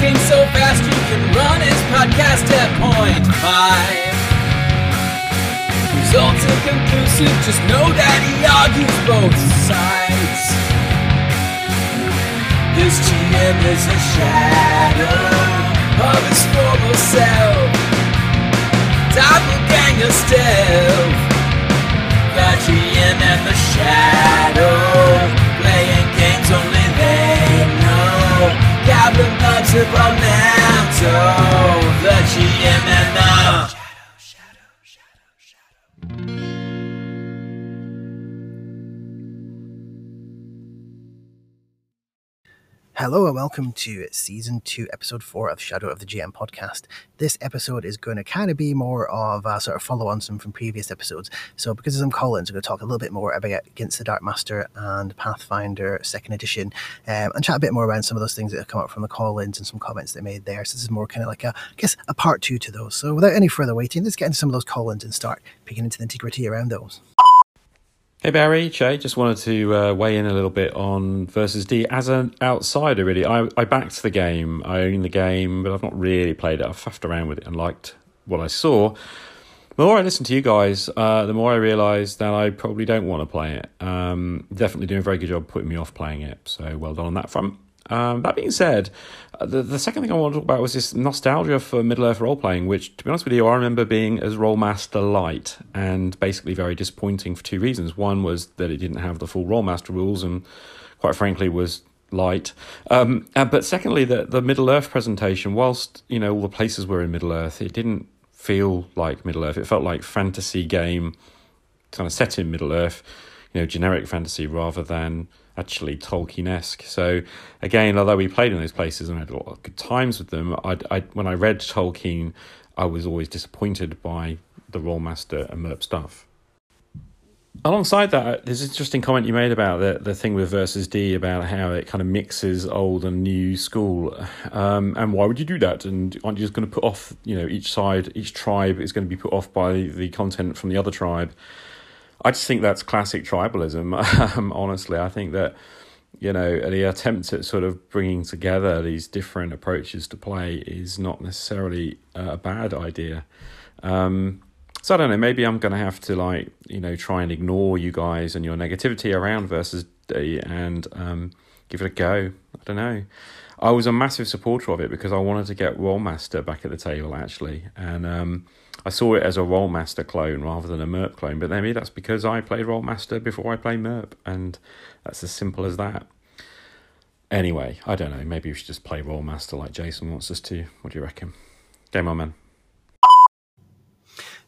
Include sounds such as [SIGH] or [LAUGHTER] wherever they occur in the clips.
talking so fast you can run his podcast at point five. Results inconclusive, just know that he argues both sides. His GM is a shadow of his former self. Doppelganger stealth. The GM and the shadow know. Goblin bugs of Orlando. The GM and the Hello and welcome to season two, episode four of Shadow of the GM podcast. This episode is going to kind of be more of a sort of follow on some from previous episodes. So, because I'm Collins, I'm going to talk a little bit more about Against the Dark Master and Pathfinder second edition um, and chat a bit more around some of those things that have come up from the Collins and some comments they made there. So, this is more kind of like a, I guess, a part two to those. So, without any further waiting, let's get into some of those Collins and start picking into the integrity around those. Hey Barry, Che, just wanted to uh, weigh in a little bit on versus D as an outsider. Really, I, I backed the game, I own the game, but I've not really played it. I've faffed around with it and liked what I saw. The more I listen to you guys, uh, the more I realise that I probably don't want to play it. Um, definitely doing a very good job putting me off playing it. So well done on that front. Um, that being said, uh, the, the second thing I want to talk about was this nostalgia for Middle Earth role playing, which, to be honest with you, I remember being as Rolemaster light and basically very disappointing for two reasons. One was that it didn't have the full Rolemaster rules and, quite frankly, was light. Um, but secondly, the, the Middle Earth presentation, whilst you know all the places were in Middle Earth, it didn't feel like Middle Earth. It felt like fantasy game, kind of set in Middle Earth, you know, generic fantasy rather than actually Tolkien-esque. So again, although we played in those places and had a lot of good times with them, I, I when I read Tolkien, I was always disappointed by the Rolemaster and Merp stuff. Alongside that, there's an interesting comment you made about the, the thing with versus D about how it kind of mixes old and new school. Um, and why would you do that? And aren't you just going to put off, you know, each side, each tribe is going to be put off by the content from the other tribe? I just think that's classic tribalism. [LAUGHS] Um, honestly, I think that you know the attempt at sort of bringing together these different approaches to play is not necessarily a bad idea. Um, so I don't know. Maybe I'm going to have to like you know try and ignore you guys and your negativity around versus D and um, give it a go. I don't know. I was a massive supporter of it because I wanted to get Rolemaster back at the table actually, and um, I saw it as a Rolemaster clone rather than a Merp clone. But maybe that's because I played Rolemaster before I played Merp, and that's as simple as that. Anyway, I don't know. Maybe we should just play Rolemaster like Jason wants us to. What do you reckon? Game on, man.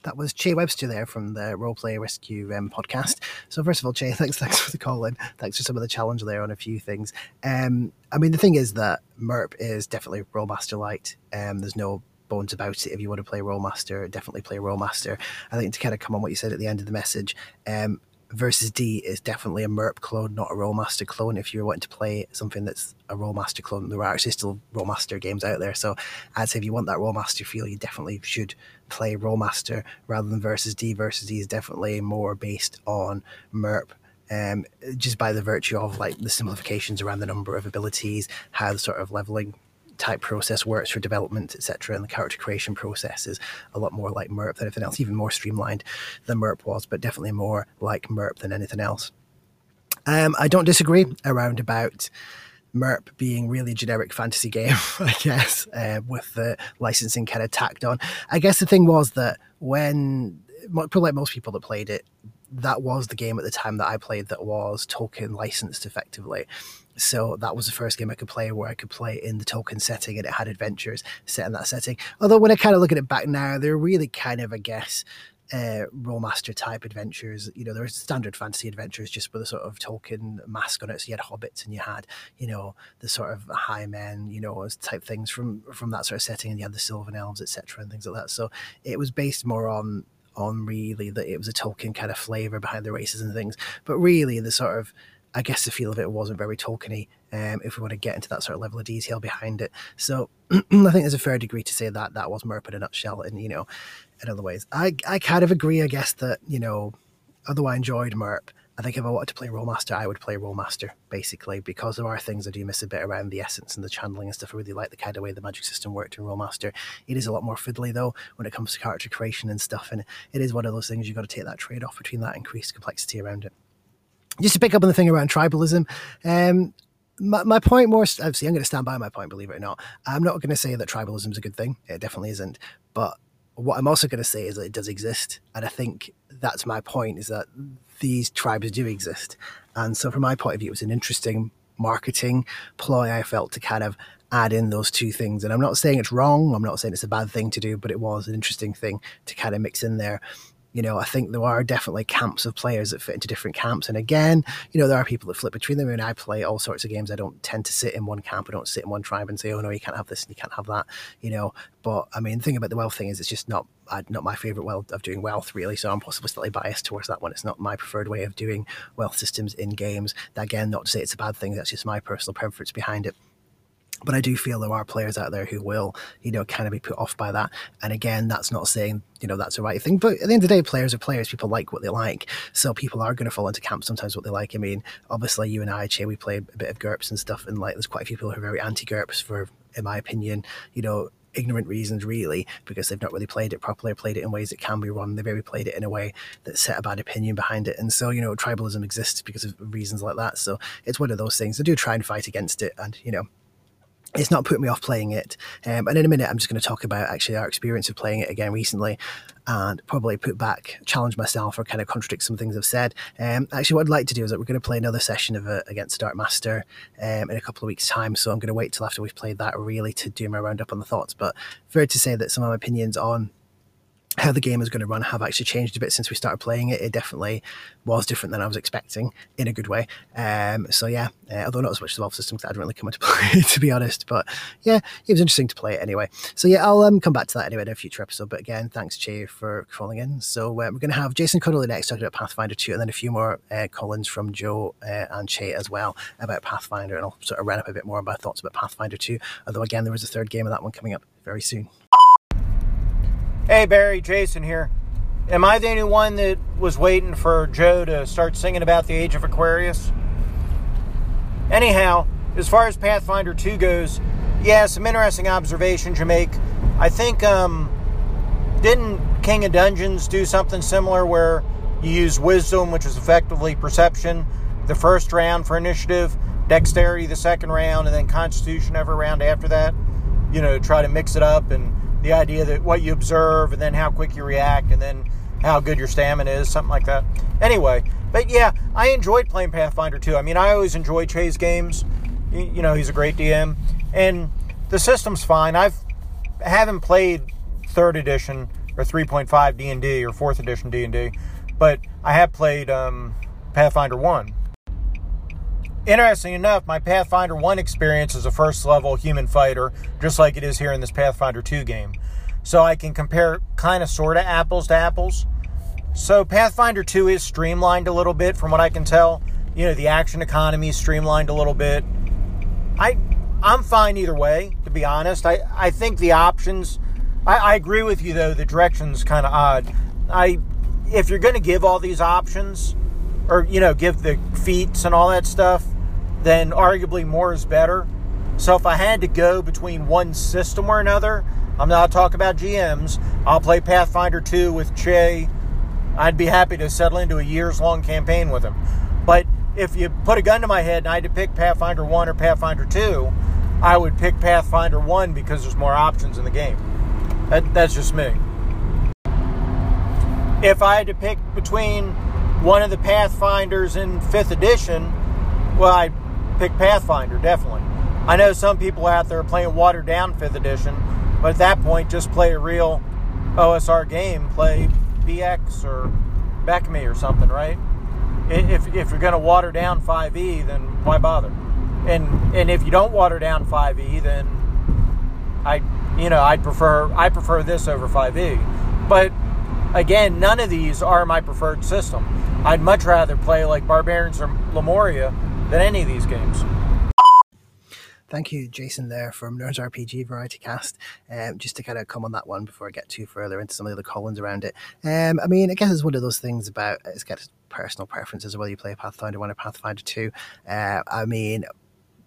That was Che Webster there from the Roleplay Rescue um, podcast. So first of all, Che, [LAUGHS] thanks, thanks for the call in. Thanks for some of the challenge there on a few things. Um, I mean, the thing is that Merp is definitely Rolemaster light. Um, there's no bones about it. If you want to play Rolemaster, definitely play Rolemaster. I think to kind of come on what you said at the end of the message, um, versus D is definitely a Merp clone, not a Rolemaster clone. If you're wanting to play something that's a Rolemaster clone, there are actually still Rolemaster games out there. So I'd say if you want that Rolemaster feel, you definitely should play Rolemaster rather than versus D. Versus D is definitely more based on Merp. Um, just by the virtue of like the simplifications around the number of abilities, how the sort of leveling type process works for development, etc. And the character creation process is a lot more like MERP than anything else, even more streamlined than MERP was, but definitely more like MERP than anything else. Um, I don't disagree around about MERP being really a generic fantasy game, [LAUGHS] I guess, uh, with the licensing kind of tacked on. I guess the thing was that when, probably like most people that played it, that was the game at the time that I played that was Tolkien licensed effectively. So that was the first game I could play where I could play in the Tolkien setting and it had adventures set in that setting. Although when I kind of look at it back now, they're really kind of, I guess, uh, Rolemaster type adventures. You know, there are standard fantasy adventures just with a sort of Tolkien mask on it. So you had hobbits and you had, you know, the sort of high men, you know, type things from from that sort of setting, and you had the Sylvan elves, etc., and things like that. So it was based more on on really that it was a Tolkien kind of flavor behind the races and things, but really the sort of I guess the feel of it wasn't very Tolkien um, if we want to get into that sort of level of detail behind it. So [CLEARS THROAT] I think there's a fair degree to say that that was Merp in a nutshell, and you know, in other ways, I I kind of agree. I guess that you know, although I enjoyed Merp, I think if I wanted to play Rolemaster, I would play Rolemaster basically because there are things I do miss a bit around the essence and the channeling and stuff. I really like the kind of way the magic system worked in Rolemaster. It is a lot more fiddly though when it comes to character creation and stuff, and it is one of those things you've got to take that trade off between that increased complexity around it. Just to pick up on the thing around tribalism, um, my, my point more obviously i'm going to stand by my point believe it or not. I'm not going to say that tribalism is a good thing. It definitely isn't. But what i'm also going to say is that it does exist. And i think that's my point is that these tribes do exist. And so from my point of view it was an interesting marketing ploy i felt to kind of add in those two things. And i'm not saying it's wrong. I'm not saying it's a bad thing to do but it was an interesting thing to kind of mix in there you know, I think there are definitely camps of players that fit into different camps. And again, you know, there are people that flip between them. And I play all sorts of games. I don't tend to sit in one camp. I don't sit in one tribe and say, oh, no, you can't have this and you can't have that, you know. But I mean, the thing about the wealth thing is it's just not uh, not my favorite way of doing wealth, really. So I'm possibly slightly biased towards that one. It's not my preferred way of doing wealth systems in games. Again, not to say it's a bad thing. That's just my personal preference behind it. But I do feel there are players out there who will, you know, kind of be put off by that. And again, that's not saying, you know, that's the right thing. But at the end of the day, players are players. People like what they like. So people are going to fall into camp sometimes what they like. I mean, obviously, you and I, Che, we play a bit of GURPS and stuff. And like, there's quite a few people who are very anti GURPS for, in my opinion, you know, ignorant reasons really because they've not really played it properly or played it in ways that can be run they've maybe played it in a way that set a bad opinion behind it and so you know tribalism exists because of reasons like that so it's one of those things i do try and fight against it and you know it's not put me off playing it. Um, and in a minute, I'm just going to talk about actually our experience of playing it again recently and probably put back, challenge myself or kind of contradict some things I've said. Um, actually, what I'd like to do is that we're going to play another session of it against Dark Master um, in a couple of weeks' time. So I'm going to wait till after we've played that really to do my roundup on the thoughts. But fair to say that some of my opinions on how the game is going to run have actually changed a bit since we started playing it. It definitely was different than I was expecting in a good way. Um, so yeah, uh, although not as much as the Valve system because I hadn't really come into [LAUGHS] play to be honest. But yeah, it was interesting to play it anyway. So yeah, I'll um, come back to that anyway in a future episode. But again, thanks Che for calling in. So uh, we're going to have Jason Connolly next talking about Pathfinder 2 and then a few more uh, from Joe uh, and Che as well about Pathfinder and I'll sort of run up a bit more about thoughts about Pathfinder 2. Although again, there is a third game of that one coming up very soon. Hey Barry, Jason here. Am I the only one that was waiting for Joe to start singing about the Age of Aquarius? Anyhow, as far as Pathfinder 2 goes, yeah, some interesting observations you make. I think, um, didn't King of Dungeons do something similar where you use wisdom, which is effectively perception, the first round for initiative, dexterity the second round, and then constitution every round after that? You know, try to mix it up and the idea that what you observe and then how quick you react and then how good your stamina is, something like that. Anyway, but yeah, I enjoyed playing Pathfinder too. I mean, I always enjoy Che's games. You know, he's a great DM, and the system's fine. I've haven't played third edition or 3.5 D&D or fourth edition D&D, but I have played um, Pathfinder 1 Interesting enough, my Pathfinder 1 experience is a first level human fighter, just like it is here in this Pathfinder 2 game. So I can compare kind of sort of apples to apples. So Pathfinder 2 is streamlined a little bit from what I can tell. You know, the action economy is streamlined a little bit. I I'm fine either way, to be honest. I, I think the options I, I agree with you though, the direction's kinda odd. I if you're gonna give all these options, or you know, give the feats and all that stuff, then arguably more is better. So if I had to go between one system or another, I'm not talking about GMs. I'll play Pathfinder 2 with Che. I'd be happy to settle into a years long campaign with him. But if you put a gun to my head and I had to pick Pathfinder 1 or Pathfinder 2, I would pick Pathfinder 1 because there's more options in the game. That, that's just me. If I had to pick between one of the Pathfinders in 5th edition, well, I'd pick Pathfinder, definitely. I know some people out there are playing watered down 5th edition, but at that point, just play a real OSR game. Play BX or BECMI or something, right? If, if you're going to water down 5e, then why bother? And and if you don't water down 5e, then I you know I'd prefer I prefer this over 5e. But again, none of these are my preferred system. I'd much rather play like Barbarians of Lemuria than any of these games. Thank you, Jason, there from Nerds RPG Variety Cast. Um, just to kind of come on that one before I get too further into some of the other columns around it. Um, I mean, I guess it's one of those things about it's got personal preferences whether you play Pathfinder 1 or Pathfinder 2. Uh, I mean,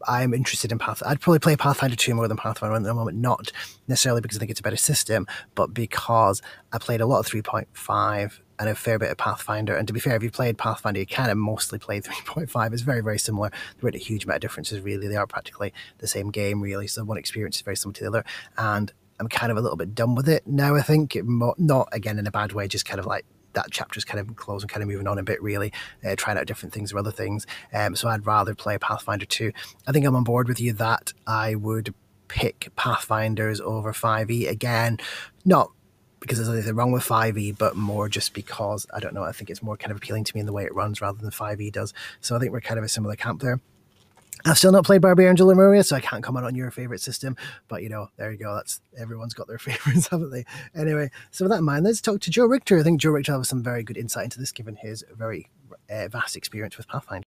I'm interested in Path. I'd probably play Pathfinder 2 more than Pathfinder 1 at the moment, not necessarily because I think it's a better system, but because I played a lot of 3.5 and a fair bit of Pathfinder. And to be fair, if you played Pathfinder, you kind of mostly played [LAUGHS] 3.5. It's very, very similar. There aren't a huge amount of differences, really. They are practically the same game, really. So one experience is very similar to the other. And I'm kind of a little bit done with it now, I think. Not, again, in a bad way, just kind of like that chapter's kind of closed and kind of moving on a bit, really, uh, trying out different things or other things. Um, so I'd rather play Pathfinder 2. I think I'm on board with you that I would pick Pathfinders over 5e again. Not because there's anything wrong with 5e, but more just because I don't know. I think it's more kind of appealing to me in the way it runs rather than 5e does. So I think we're kind of a similar camp there. I've still not played Barbarians of Lemuria, so I can't comment on your favorite system. But you know, there you go. That's everyone's got their [LAUGHS] favorites, haven't they? Anyway, so with that in mind, let's talk to Joe Richter. I think Joe Richter has some very good insight into this, given his very uh, vast experience with Pathfinder.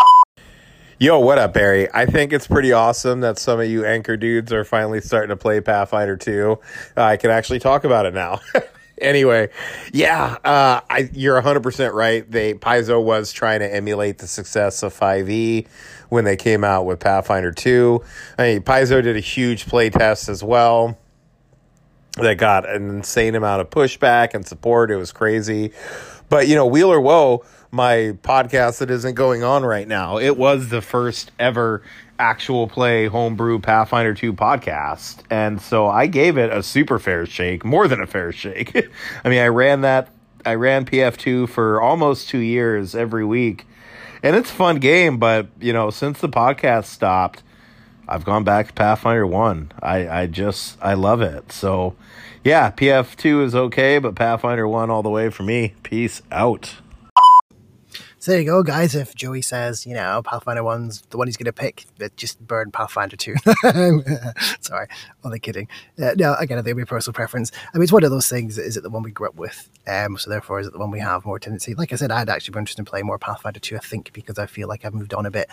Yo, what up, Barry? I think it's pretty awesome that some of you anchor dudes are finally starting to play Pathfinder 2. Uh, I can actually talk about it now. [LAUGHS] anyway, yeah, uh, I, you're 100% right. They Paizo was trying to emulate the success of 5e when they came out with Pathfinder 2. I mean, Paizo did a huge play test as well that got an insane amount of pushback and support. It was crazy. But, you know, Wheeler Woe, my podcast that isn't going on right now, it was the first ever actual play homebrew Pathfinder 2 podcast. And so I gave it a super fair shake, more than a fair shake. [LAUGHS] I mean, I ran that, I ran PF2 for almost two years every week. And it's a fun game, but, you know, since the podcast stopped, I've gone back to Pathfinder 1. I, I just, I love it. So, yeah, PF2 is okay, but Pathfinder 1 all the way for me. Peace out. There you go, guys. If Joey says, you know, Pathfinder 1's the one he's going to pick, just burn Pathfinder 2. [LAUGHS] Sorry, only kidding. Uh, no, again, I think it'll be personal preference. I mean, it's one of those things. Is it the one we grew up with? Um, so therefore, is it the one we have more tendency? Like I said, I'd actually be interested in playing more Pathfinder 2, I think, because I feel like I've moved on a bit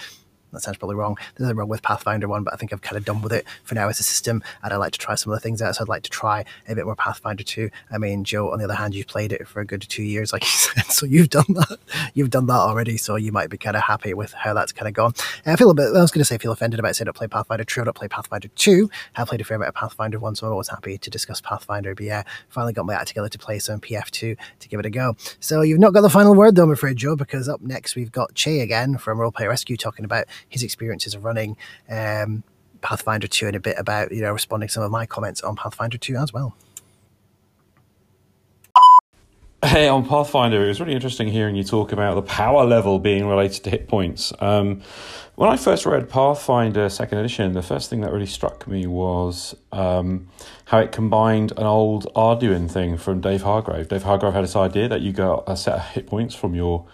that sounds probably wrong. There's nothing wrong with Pathfinder 1, but I think I've kind of done with it for now as a system, and I'd like to try some other things out. So I'd like to try a bit more Pathfinder 2. I mean, Joe, on the other hand, you've played it for a good two years, like [LAUGHS] you said, so you've done that. You've done that already, so you might be kind of happy with how that's kind of gone. And I feel a bit, I was going to say, I feel offended about saying I play Pathfinder 2, I don't play Pathfinder 2. I've played a fair bit of Pathfinder 1, so I'm always happy to discuss Pathfinder. But yeah, finally got my act together to play some PF2 to give it a go. So you've not got the final word, though, I'm afraid, Joe, because up next we've got Che again from Roleplay Rescue talking about his experiences of running um, Pathfinder 2 and a bit about, you know, responding to some of my comments on Pathfinder 2 as well. Hey, on Pathfinder, it was really interesting hearing you talk about the power level being related to hit points. Um, when I first read Pathfinder Second Edition, the first thing that really struck me was um, how it combined an old Arduin thing from Dave Hargrave. Dave Hargrave had this idea that you got a set of hit points from your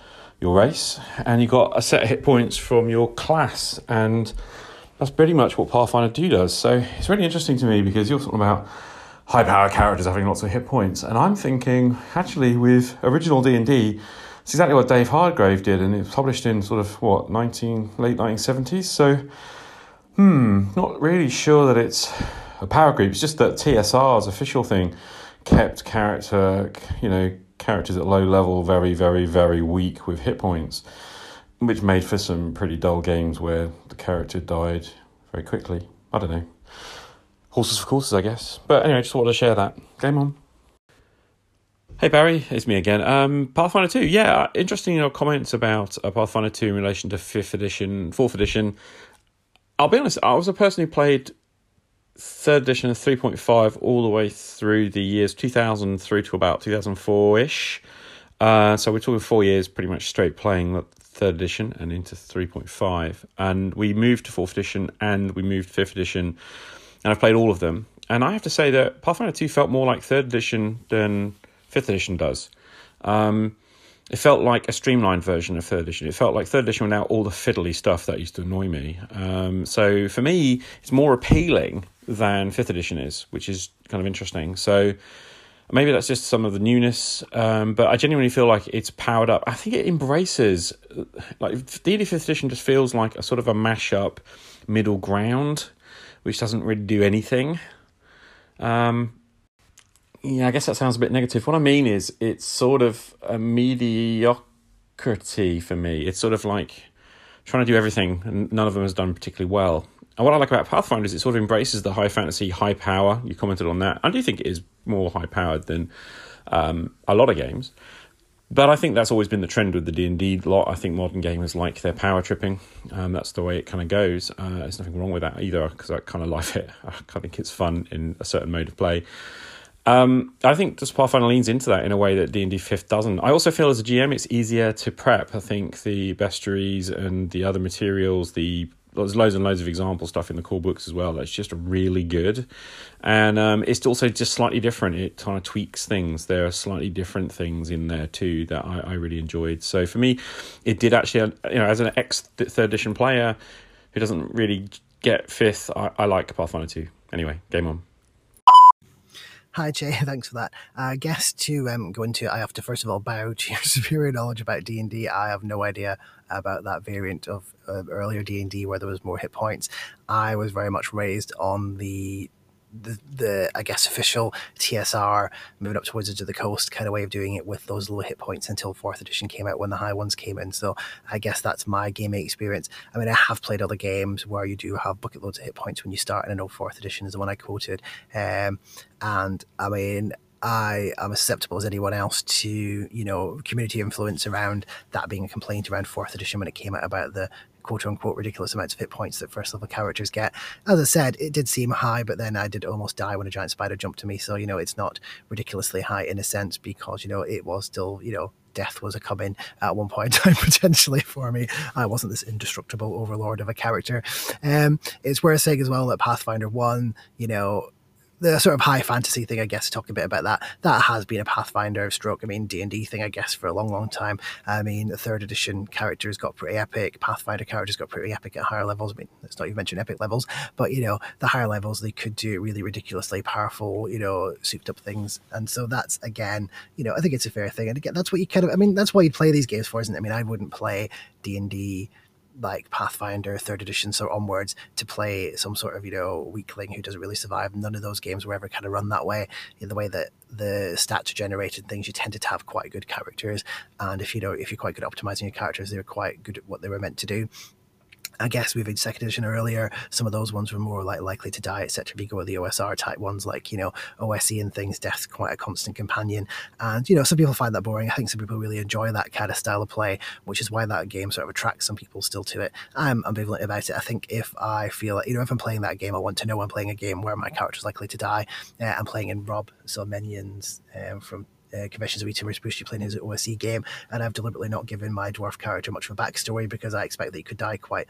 your race, and you got a set of hit points from your class, and that's pretty much what Pathfinder 2 does. So it's really interesting to me because you're talking about high power characters having lots of hit points, and I'm thinking actually with original D and D, it's exactly what Dave Hargrave did, and it was published in sort of what 19 late 1970s. So, hmm, not really sure that it's a power group. It's just that TSR's official thing kept character, you know, characters at low level very, very, very weak with hit points, which made for some pretty dull games where the character died very quickly. I don't know. Horses for courses, I guess. But anyway, just wanted to share that. Game on. Hey Barry, it's me again. Um, Pathfinder 2, yeah, interesting you know, comments about uh, Pathfinder 2 in relation to 5th edition, 4th edition. I'll be honest, I was a person who played third edition of 3.5 all the way through the years 2000 through to about 2004 ish. Uh, so we're talking four years pretty much straight playing third edition and into 3.5. And we moved to fourth edition and we moved fifth edition. And I've played all of them. And I have to say that Pathfinder 2 felt more like third edition than fifth edition does. Um, it felt like a streamlined version of third edition. It felt like third edition without all the fiddly stuff that used to annoy me. Um, so for me, it's more appealing than fifth edition is, which is kind of interesting. So maybe that's just some of the newness, um, but I genuinely feel like it's powered up. I think it embraces like D&D fifth edition just feels like a sort of a mashup middle ground which doesn't really do anything. Um, yeah, I guess that sounds a bit negative. What I mean is, it's sort of a mediocrity for me. It's sort of like trying to do everything, and none of them has done particularly well. And what I like about Pathfinder is it sort of embraces the high fantasy, high power. You commented on that. I do think it is more high powered than um, a lot of games. But I think that's always been the trend with the D and D lot. I think modern gamers like their power tripping. Um, that's the way it kind of goes. Uh, there's nothing wrong with that either, because I kind of like it. [LAUGHS] I think it's fun in a certain mode of play. Um, I think just Pathfinder leans into that in a way that D and D Fifth doesn't. I also feel as a GM, it's easier to prep. I think the bestiaries and the other materials, the there's loads and loads of example stuff in the core books as well that's just really good. And um, it's also just slightly different. It kind of tweaks things. There are slightly different things in there too that I, I really enjoyed. So for me it did actually you know as an ex third edition player who doesn't really get fifth I, I like pathfinder 2 anyway game on Hi, Jay. [LAUGHS] Thanks for that. I guess to um, go into I have to first of all [LAUGHS] bow to your [LAUGHS] superior knowledge about D and I have no idea about that variant of uh, earlier D and D where there was more hit points. I was very much raised on the the, the I guess official TSR moving up to Wizards of the Coast kind of way of doing it with those low hit points until fourth edition came out when the high ones came in. So I guess that's my gaming experience. I mean, I have played other games where you do have bucket loads of hit points when you start, and I know fourth edition is the one I quoted. Um, and I mean, I am as susceptible as anyone else to, you know, community influence around that being a complaint around fourth edition when it came out about the quote unquote ridiculous amounts of hit points that first level characters get. As I said, it did seem high, but then I did almost die when a giant spider jumped to me. So, you know, it's not ridiculously high in a sense because, you know, it was still, you know, death was a coming at one point in time [LAUGHS] potentially for me. I wasn't this indestructible overlord of a character. Um, it's worth saying as well that Pathfinder 1, you know, the sort of high fantasy thing, I guess, talk a bit about that. That has been a Pathfinder of stroke. I mean, D and D thing, I guess, for a long, long time. I mean, the third edition characters got pretty epic. Pathfinder characters got pretty epic at higher levels. I mean, let's not even mentioned epic levels, but you know, the higher levels they could do really ridiculously powerful, you know, souped up things. And so that's again, you know, I think it's a fair thing. And again, that's what you kind of, I mean, that's why you play these games for, isn't it? I mean, I wouldn't play D and D like Pathfinder third edition so onwards to play some sort of you know weakling who doesn't really survive. None of those games were ever kind of run that way. The way that the stats are generated, things you tended to have quite good characters, and if you know if you're quite good at optimizing your characters, they're quite good at what they were meant to do. I guess we've in second edition earlier, some of those ones were more like likely to die, etc. If you go with the OSR type ones, like you know OSE and things, death's quite a constant companion, and you know some people find that boring. I think some people really enjoy that kind of style of play, which is why that game sort of attracts some people still to it. I'm ambivalent about it. I think if I feel like, you know if I'm playing that game, I want to know I'm playing a game where my character's likely to die. Uh, I'm playing in Rob, so Minions um, from uh, of Etermers Boost, you playing his OSE game, and I've deliberately not given my dwarf character much of a backstory because I expect that he could die quite,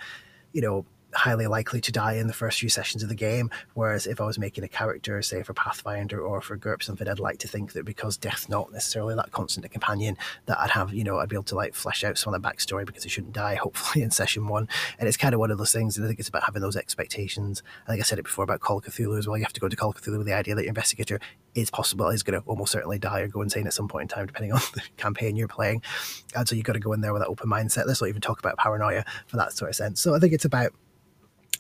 you know, highly likely to die in the first few sessions of the game. Whereas if I was making a character, say for Pathfinder or for GURP something, I'd like to think that because death's not necessarily that constant a companion, that I'd have, you know, I'd be able to like flesh out some of the backstory because it shouldn't die, [LAUGHS] hopefully, in session one. And it's kind of one of those things, and I think it's about having those expectations. I think I said it before about Call Cthulhu as well. You have to go to Call of Cthulhu with the idea that your investigator is possible, is going to almost certainly die or go insane at some point in time, depending on [LAUGHS] the campaign you're playing. And so you've got to go in there with that open mindset. Let's not even talk about paranoia for that sort of sense. So I think it's about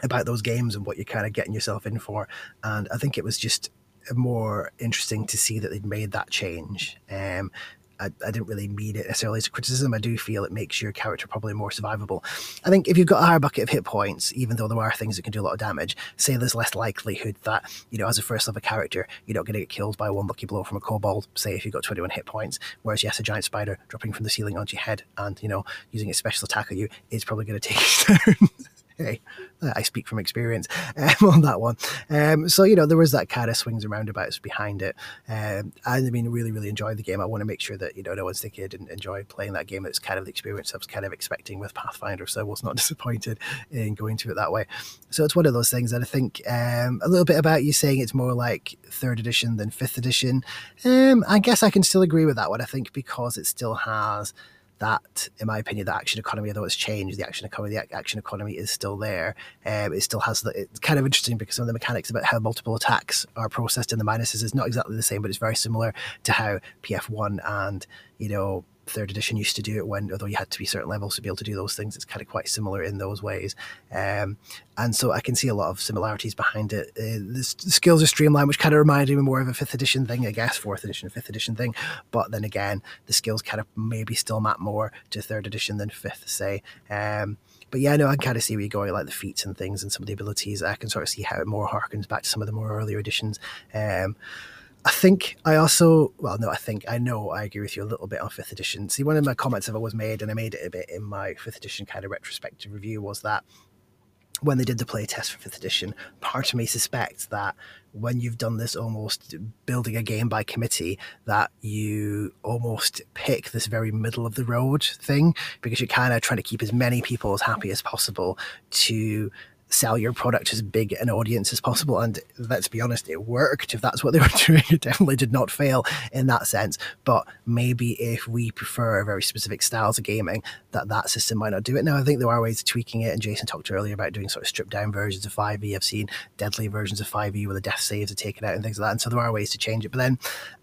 about those games and what you're kind of getting yourself in for. And I think it was just more interesting to see that they'd made that change. Um, I, I, didn't really mean it necessarily as a criticism. I do feel it makes your character probably more survivable. I think if you've got a higher bucket of hit points, even though there are things that can do a lot of damage, say there's less likelihood that, you know, as a first level character, you're not going to get killed by one lucky blow from a kobold, say if you've got 21 hit points. Whereas, yes, a giant spider dropping from the ceiling onto your head and, you know, using a special attack at you is probably going [LAUGHS] to take you down hey, I speak from experience [LAUGHS] um, on that one. Um, so you know there was that kind of swings and roundabouts behind it. Um, I mean, really, really enjoyed the game. I want to make sure that you know no one's thinking I didn't enjoy playing that game. It's kind of the experience I was kind of expecting with Pathfinder, so I was not [LAUGHS] disappointed in going to it that way. So it's one of those things that I think um, a little bit about you saying it's more like third edition than fifth edition. Um, I guess I can still agree with that one. I think because it still has that, in my opinion, the action economy, although it's changed, the action economy, the action economy is still there. Um, it still has the. It's kind of interesting because some of the mechanics about how multiple attacks are processed in the minuses is not exactly the same, but it's very similar to how PF1 and you know third edition used to do it when, although you had to be certain levels to be able to do those things, it's kind of quite similar in those ways. Um, and so I can see a lot of similarities behind it. Uh, the, skills are streamlined, which kind of reminded me more of a fifth edition thing, I guess, fourth edition, fifth edition thing. But then again, the skills kind of maybe still map more to third edition than fifth, say. Um, but yeah, no, I can kind of see where you're going, like the feats and things and some of the abilities. I can sort of see how it more harkens back to some of the more earlier editions. Um, I think I also, well, no, I think I know I agree with you a little bit on fifth edition. See, one of my comments I've always made, and I made it a bit in my fifth edition kind of retrospective review, was that when they did the play test for fifth edition, part of me suspects that when you've done this almost building a game by committee, that you almost pick this very middle of the road thing because you're kind of trying to keep as many people as happy as possible to sell your product as big an audience as possible. And let's be honest, it worked. If that's what they were [LAUGHS] doing, it definitely did not fail in that sense. But maybe if we prefer very specific styles of gaming, that that system might not do it. Now, I think there are ways of tweaking it. And Jason talked earlier about doing sort of stripped down versions of 5e. I've seen deadly versions of 5e where the death saves are taken out and things like that. And so there are ways to change it. But then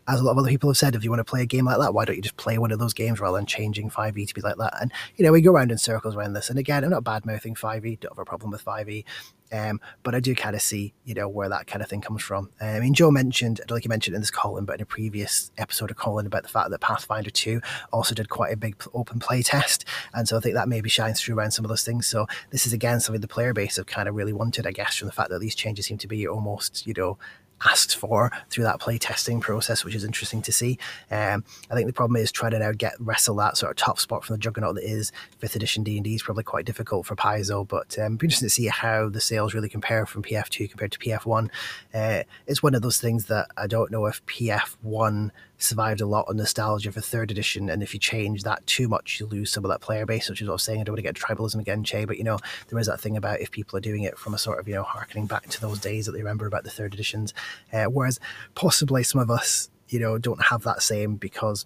as a lot of other people have said, if you want to play a game like that, why don't you just play one of those games rather than changing 5e to be like that? And, you know, we go around in circles around this. And again, I'm not bad mouthing 5e, don't have a problem with 5e. Um, but I do kind of see, you know, where that kind of thing comes from. Uh, I mean, Joe mentioned, I don't think he mentioned in this Colin, but in a previous episode of Colin about the fact that Pathfinder 2 also did quite a big open play test. And so I think that maybe shines through around some of those things. So this is again something the player base have kind of really wanted, I guess, from the fact that these changes seem to be almost, you know, asked for through that play testing process, which is interesting to see. Um, I think the problem is trying to now get wrestle that sort of top spot from the juggernaut that is fifth edition D and D is probably quite difficult for Paizo. But um, be interesting to see how the sales really compare from PF2 compared to PF1. Uh, it's one of those things that I don't know if PF1 survived a lot of nostalgia for third edition. And if you change that too much, you lose some of that player base, which is what I was saying. I don't want to get tribalism again, Che, but you know, there is that thing about if people are doing it from a sort of, you know, harkening back to those days that they remember about the third editions. Uh, whereas possibly some of us, you know, don't have that same because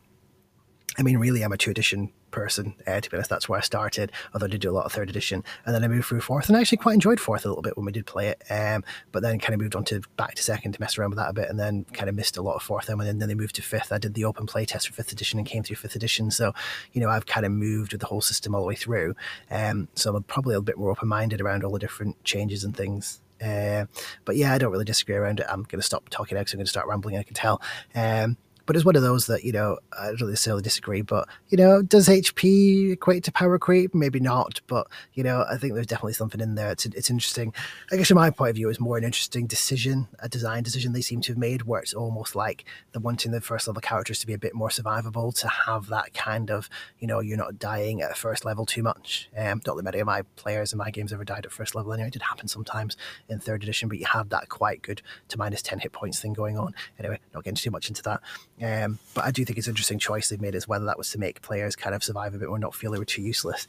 I mean, really, I'm a two edition person. Uh, to be honest, that's where I started. Although I did do a lot of third edition, and then I moved through fourth, and I actually quite enjoyed fourth a little bit when we did play it. Um, but then kind of moved on to back to second to mess around with that a bit, and then kind of missed a lot of fourth. And then, then they moved to fifth. I did the open play test for fifth edition and came through fifth edition. So you know, I've kind of moved with the whole system all the way through. Um, so I'm probably a bit more open minded around all the different changes and things. Uh, but yeah, I don't really disagree around it. I'm going to stop talking now because I'm going to start rambling. I can tell. Um, but it's one of those that you know I don't necessarily disagree. But you know, does HP equate to power creep? Maybe not. But you know, I think there's definitely something in there. It's it's interesting. I guess from my point of view, it's more an interesting decision, a design decision they seem to have made, where it's almost like they're wanting the first level characters to be a bit more survivable, to have that kind of you know you're not dying at first level too much. Um, not that many of my players in my games ever died at first level anyway. It did happen sometimes in third edition, but you have that quite good to minus ten hit points thing going on. Anyway, not getting too much into that. Um, but I do think it's an interesting choice they've made as whether that was to make players kind of survive a bit or not feel they were too useless.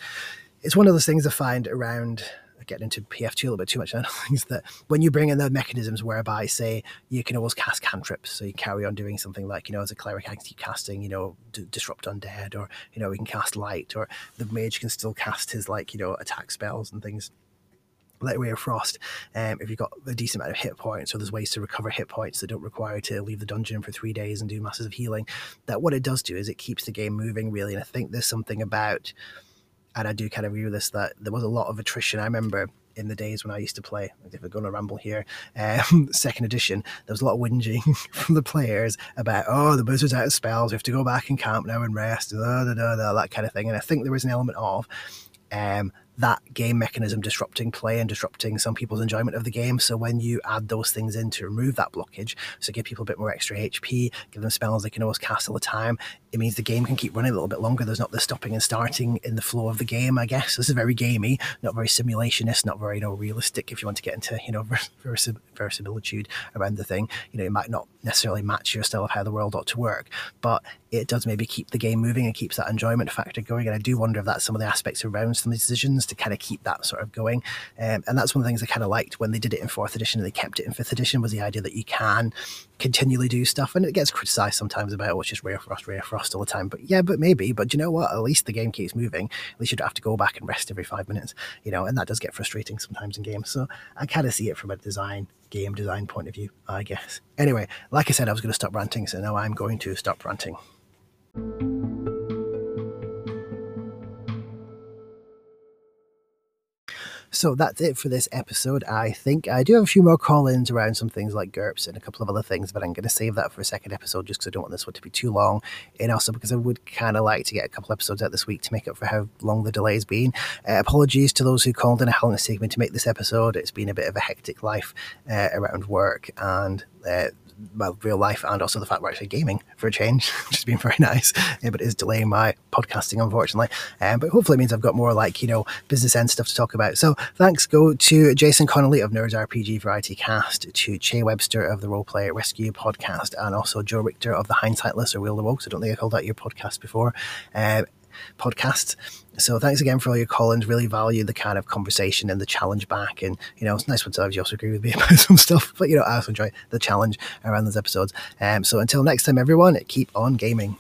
It's one of those things I find around getting into PF2 a little bit too much [LAUGHS] now, things that when you bring in the mechanisms whereby, say, you can always cast cantrips, so you carry on doing something like, you know, as a cleric, I can keep casting, you know, d- disrupt undead, or, you know, we can cast light, or the mage can still cast his, like, you know, attack spells and things like Ray of Frost, um, if you've got a decent amount of hit points, or there's ways to recover hit points that don't require to leave the dungeon for three days and do masses of healing, that what it does do is it keeps the game moving really. And I think there's something about, and I do kind of with this, that there was a lot of attrition. I remember in the days when I used to play, if we're going to ramble here, um, [LAUGHS] second edition, there was a lot of whinging [LAUGHS] from the players about, oh, the wizard's out of spells, we have to go back and camp now and rest, da, da, da, that kind of thing. And I think there was an element of, um, that game mechanism disrupting play and disrupting some people's enjoyment of the game. So when you add those things in to remove that blockage, so give people a bit more extra HP, give them spells they can always cast all the time, it means the game can keep running a little bit longer. There's not the stopping and starting in the flow of the game, I guess. This is very gamey, not very simulationist, not very you know realistic if you want to get into you know [LAUGHS] verisimilitude around the thing. You know, it might not necessarily match your style of how the world ought to work, but it does maybe keep the game moving and keeps that enjoyment factor going. And I do wonder if that's some of the aspects around some of the decisions to kind of keep that sort of going. Um, and that's one of the things I kind of liked when they did it in fourth edition and they kept it in fifth edition was the idea that you can continually do stuff. And it gets criticized sometimes about, oh, it's just of Frost, of All the time. But yeah, but maybe. But you know what? At least the game keeps moving. At least you don't have to go back and rest every five minutes, you know, and that does get frustrating sometimes in games. So I kind of see it from a design game design point of view, I guess. Anyway, like I said, I was going to stop ranting, so now I'm going to stop ranting. So that's it for this episode. I think I do have a few more call ins around some things like GURPS and a couple of other things, but I'm going to save that for a second episode just because I don't want this one to be too long. And also because I would kind of like to get a couple episodes out this week to make up for how long the delay's been. Uh, apologies to those who called in a taken me to make this episode. It's been a bit of a hectic life uh, around work and uh, well, real life and also the fact we're actually gaming for a change, [LAUGHS] which has been very nice. Yeah, but it is delaying my podcasting, unfortunately. Um, but hopefully it means I've got more like, you know, business end stuff to talk about. So thanks go to Jason Connolly of Nerds RPG Variety Cast, to Che Webster of the Roleplay Rescue podcast, and also Joe Richter of the Hindsight List or Wheel of the Woke. So I don't think I called that your podcast before. Uh, podcast. So thanks again for all your call-ins. Really value the kind of conversation and the challenge back. And you know, it's nice when sometimes you also agree with me [LAUGHS] about some stuff. But you know, I also enjoy the challenge around those episodes. Um, so until next time, everyone, keep on gaming.